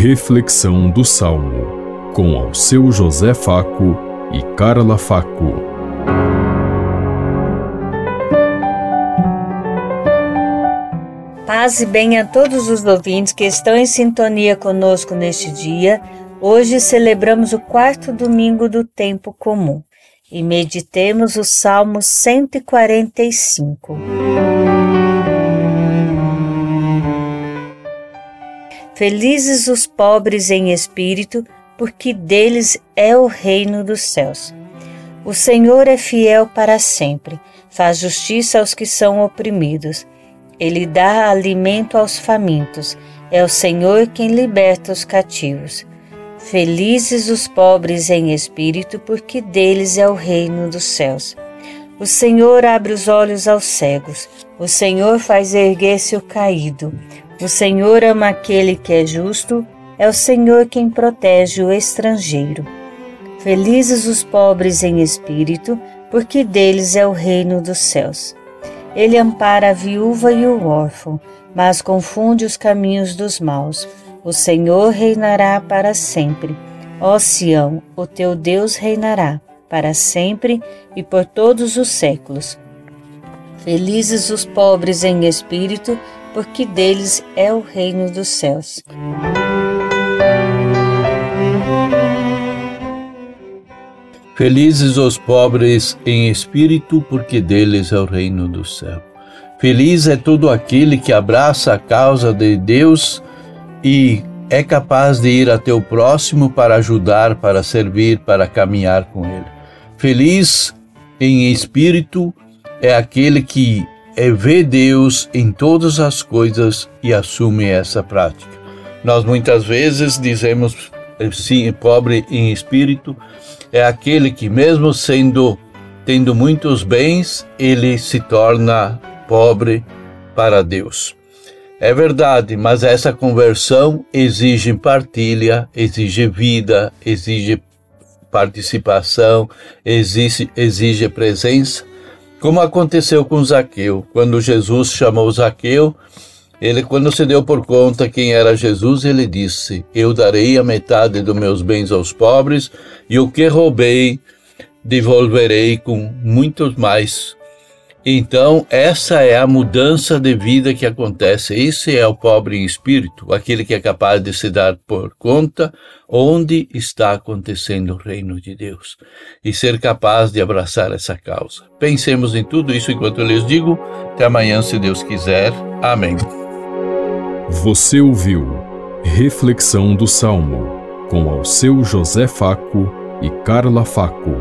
Reflexão do Salmo, com ao seu José Faco e Carla Faco. Paz e bem a todos os ouvintes que estão em sintonia conosco neste dia. Hoje celebramos o quarto domingo do tempo comum e meditemos o Salmo 145. Felizes os pobres em espírito, porque deles é o reino dos céus. O Senhor é fiel para sempre, faz justiça aos que são oprimidos. Ele dá alimento aos famintos, é o Senhor quem liberta os cativos. Felizes os pobres em espírito, porque deles é o reino dos céus. O Senhor abre os olhos aos cegos, o Senhor faz erguer-se o caído. O Senhor ama aquele que é justo, é o Senhor quem protege o estrangeiro. Felizes os pobres em espírito, porque deles é o reino dos céus. Ele ampara a viúva e o órfão, mas confunde os caminhos dos maus. O Senhor reinará para sempre. Ó Sião, o teu Deus reinará para sempre e por todos os séculos. Felizes os pobres em espírito, porque deles é o reino dos céus. Felizes os pobres em espírito, porque deles é o reino do céu. Feliz é todo aquele que abraça a causa de Deus e é capaz de ir até o próximo para ajudar, para servir, para caminhar com ele. Feliz em espírito é aquele que é ver Deus em todas as coisas e assume essa prática. Nós muitas vezes dizemos sim, pobre em espírito é aquele que mesmo sendo tendo muitos bens, ele se torna pobre para Deus. É verdade, mas essa conversão exige partilha, exige vida, exige participação, exige, exige presença como aconteceu com Zaqueu, quando Jesus chamou Zaqueu, ele, quando se deu por conta quem era Jesus, ele disse: Eu darei a metade dos meus bens aos pobres, e o que roubei devolverei com muitos mais então, essa é a mudança de vida que acontece. Esse é o pobre em espírito, aquele que é capaz de se dar por conta onde está acontecendo o reino de Deus e ser capaz de abraçar essa causa. Pensemos em tudo isso enquanto eu lhes digo. Até amanhã, se Deus quiser. Amém. Você ouviu Reflexão do Salmo com ao seu José Faco e Carla Faco.